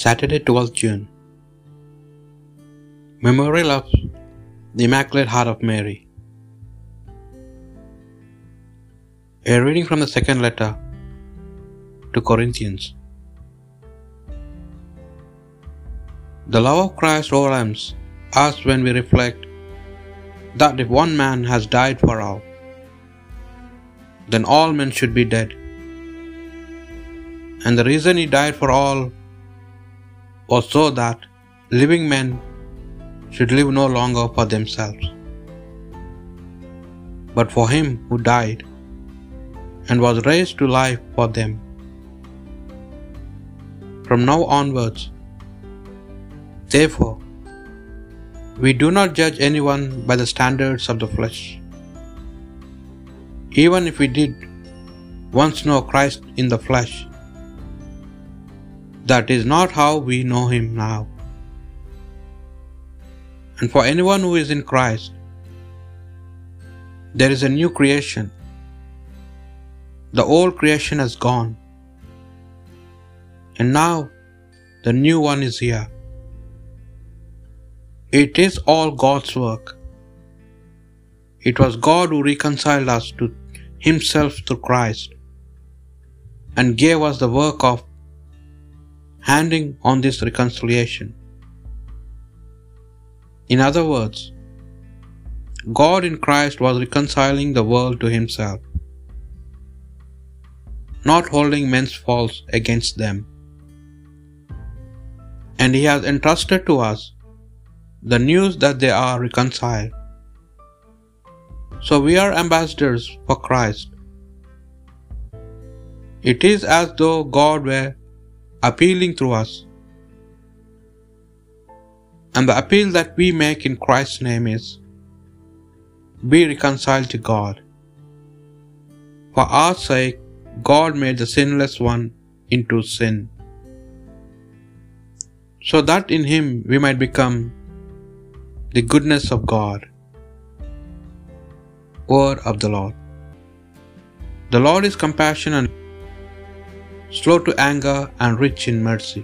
Saturday, 12th June. Memorial of the Immaculate Heart of Mary. A reading from the second letter to Corinthians. The love of Christ overwhelms us when we reflect that if one man has died for all, then all men should be dead. And the reason he died for all was so that living men should live no longer for themselves, but for him who died and was raised to life for them. From now onwards, therefore, we do not judge anyone by the standards of the flesh. Even if we did once know Christ in the flesh, that is not how we know him now. And for anyone who is in Christ, there is a new creation. The old creation has gone, and now the new one is here. It is all God's work. It was God who reconciled us to Himself through Christ and gave us the work of handing on this reconciliation. In other words, God in Christ was reconciling the world to Himself, not holding men's faults against them. And He has entrusted to us the news that they are reconciled. So we are ambassadors for Christ. It is as though God were appealing through us. And the appeal that we make in Christ's name is be reconciled to God. For our sake, God made the sinless one into sin, so that in him we might become the goodness of God. Word of the Lord. The Lord is compassionate and slow to anger and rich in mercy.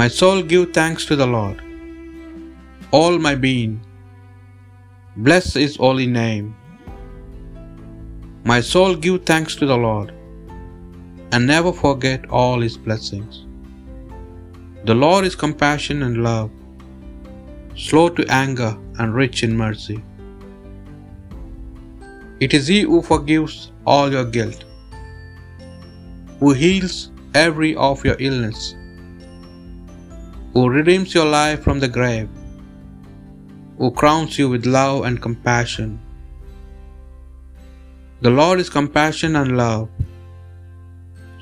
My soul give thanks to the Lord. All my being, bless his holy name. My soul give thanks to the Lord, and never forget all his blessings. The Lord is compassion and love, slow to anger and rich in mercy. It is he who forgives all your guilt who heals every of your illness, who redeems your life from the grave, who crowns you with love and compassion. The Lord is compassion and love,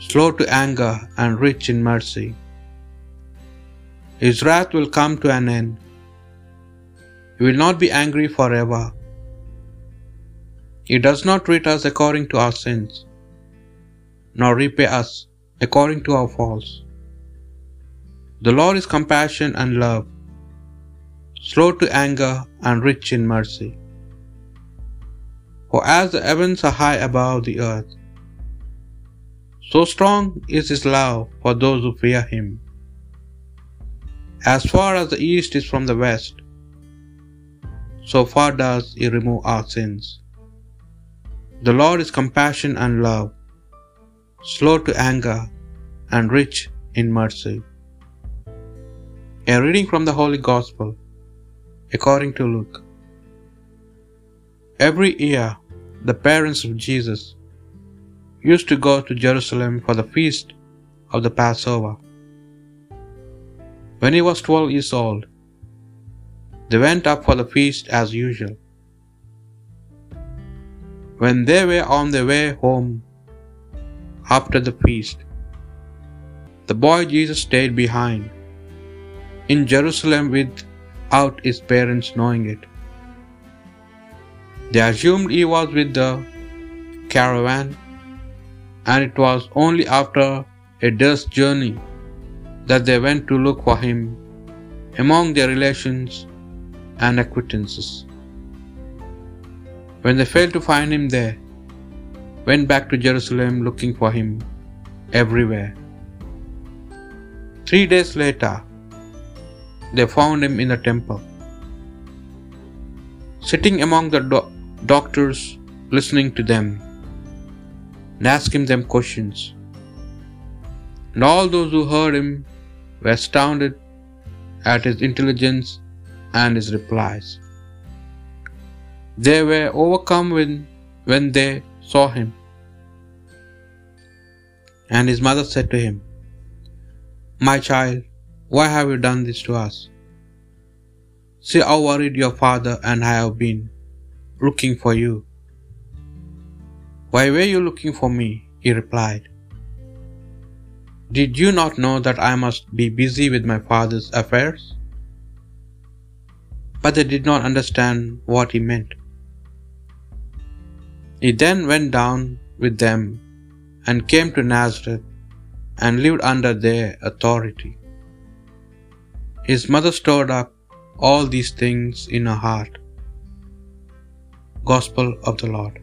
slow to anger and rich in mercy. His wrath will come to an end. He will not be angry forever. He does not treat us according to our sins nor repay us according to our faults. The Lord is compassion and love, slow to anger and rich in mercy. For as the heavens are high above the earth, so strong is his love for those who fear him. As far as the east is from the west, so far does he remove our sins. The Lord is compassion and love, slow to anger, and rich in mercy. A reading from the Holy Gospel according to Luke. Every year, the parents of Jesus used to go to Jerusalem for the feast of the Passover. When he was twelve years old, they went up for the feast as usual. When they were on their way home after the feast, the boy Jesus stayed behind in Jerusalem without his parents knowing it. They assumed he was with the caravan, and it was only after a day's journey that they went to look for him among their relations and acquaintances. When they failed to find him there, went back to Jerusalem looking for him everywhere. Three days later, they found him in the temple, sitting among the do- doctors, listening to them and asking them questions. And all those who heard him were astounded at his intelligence and his replies. They were overcome when, when they saw him. And his mother said to him, My child, why have you done this to us? See how worried your father and I have been looking for you. Why were you looking for me? He replied. Did you not know that I must be busy with my father's affairs? But they did not understand what he meant. He then went down with them and came to Nazareth and lived under their authority. His mother stored up all these things in her heart. Gospel of the Lord.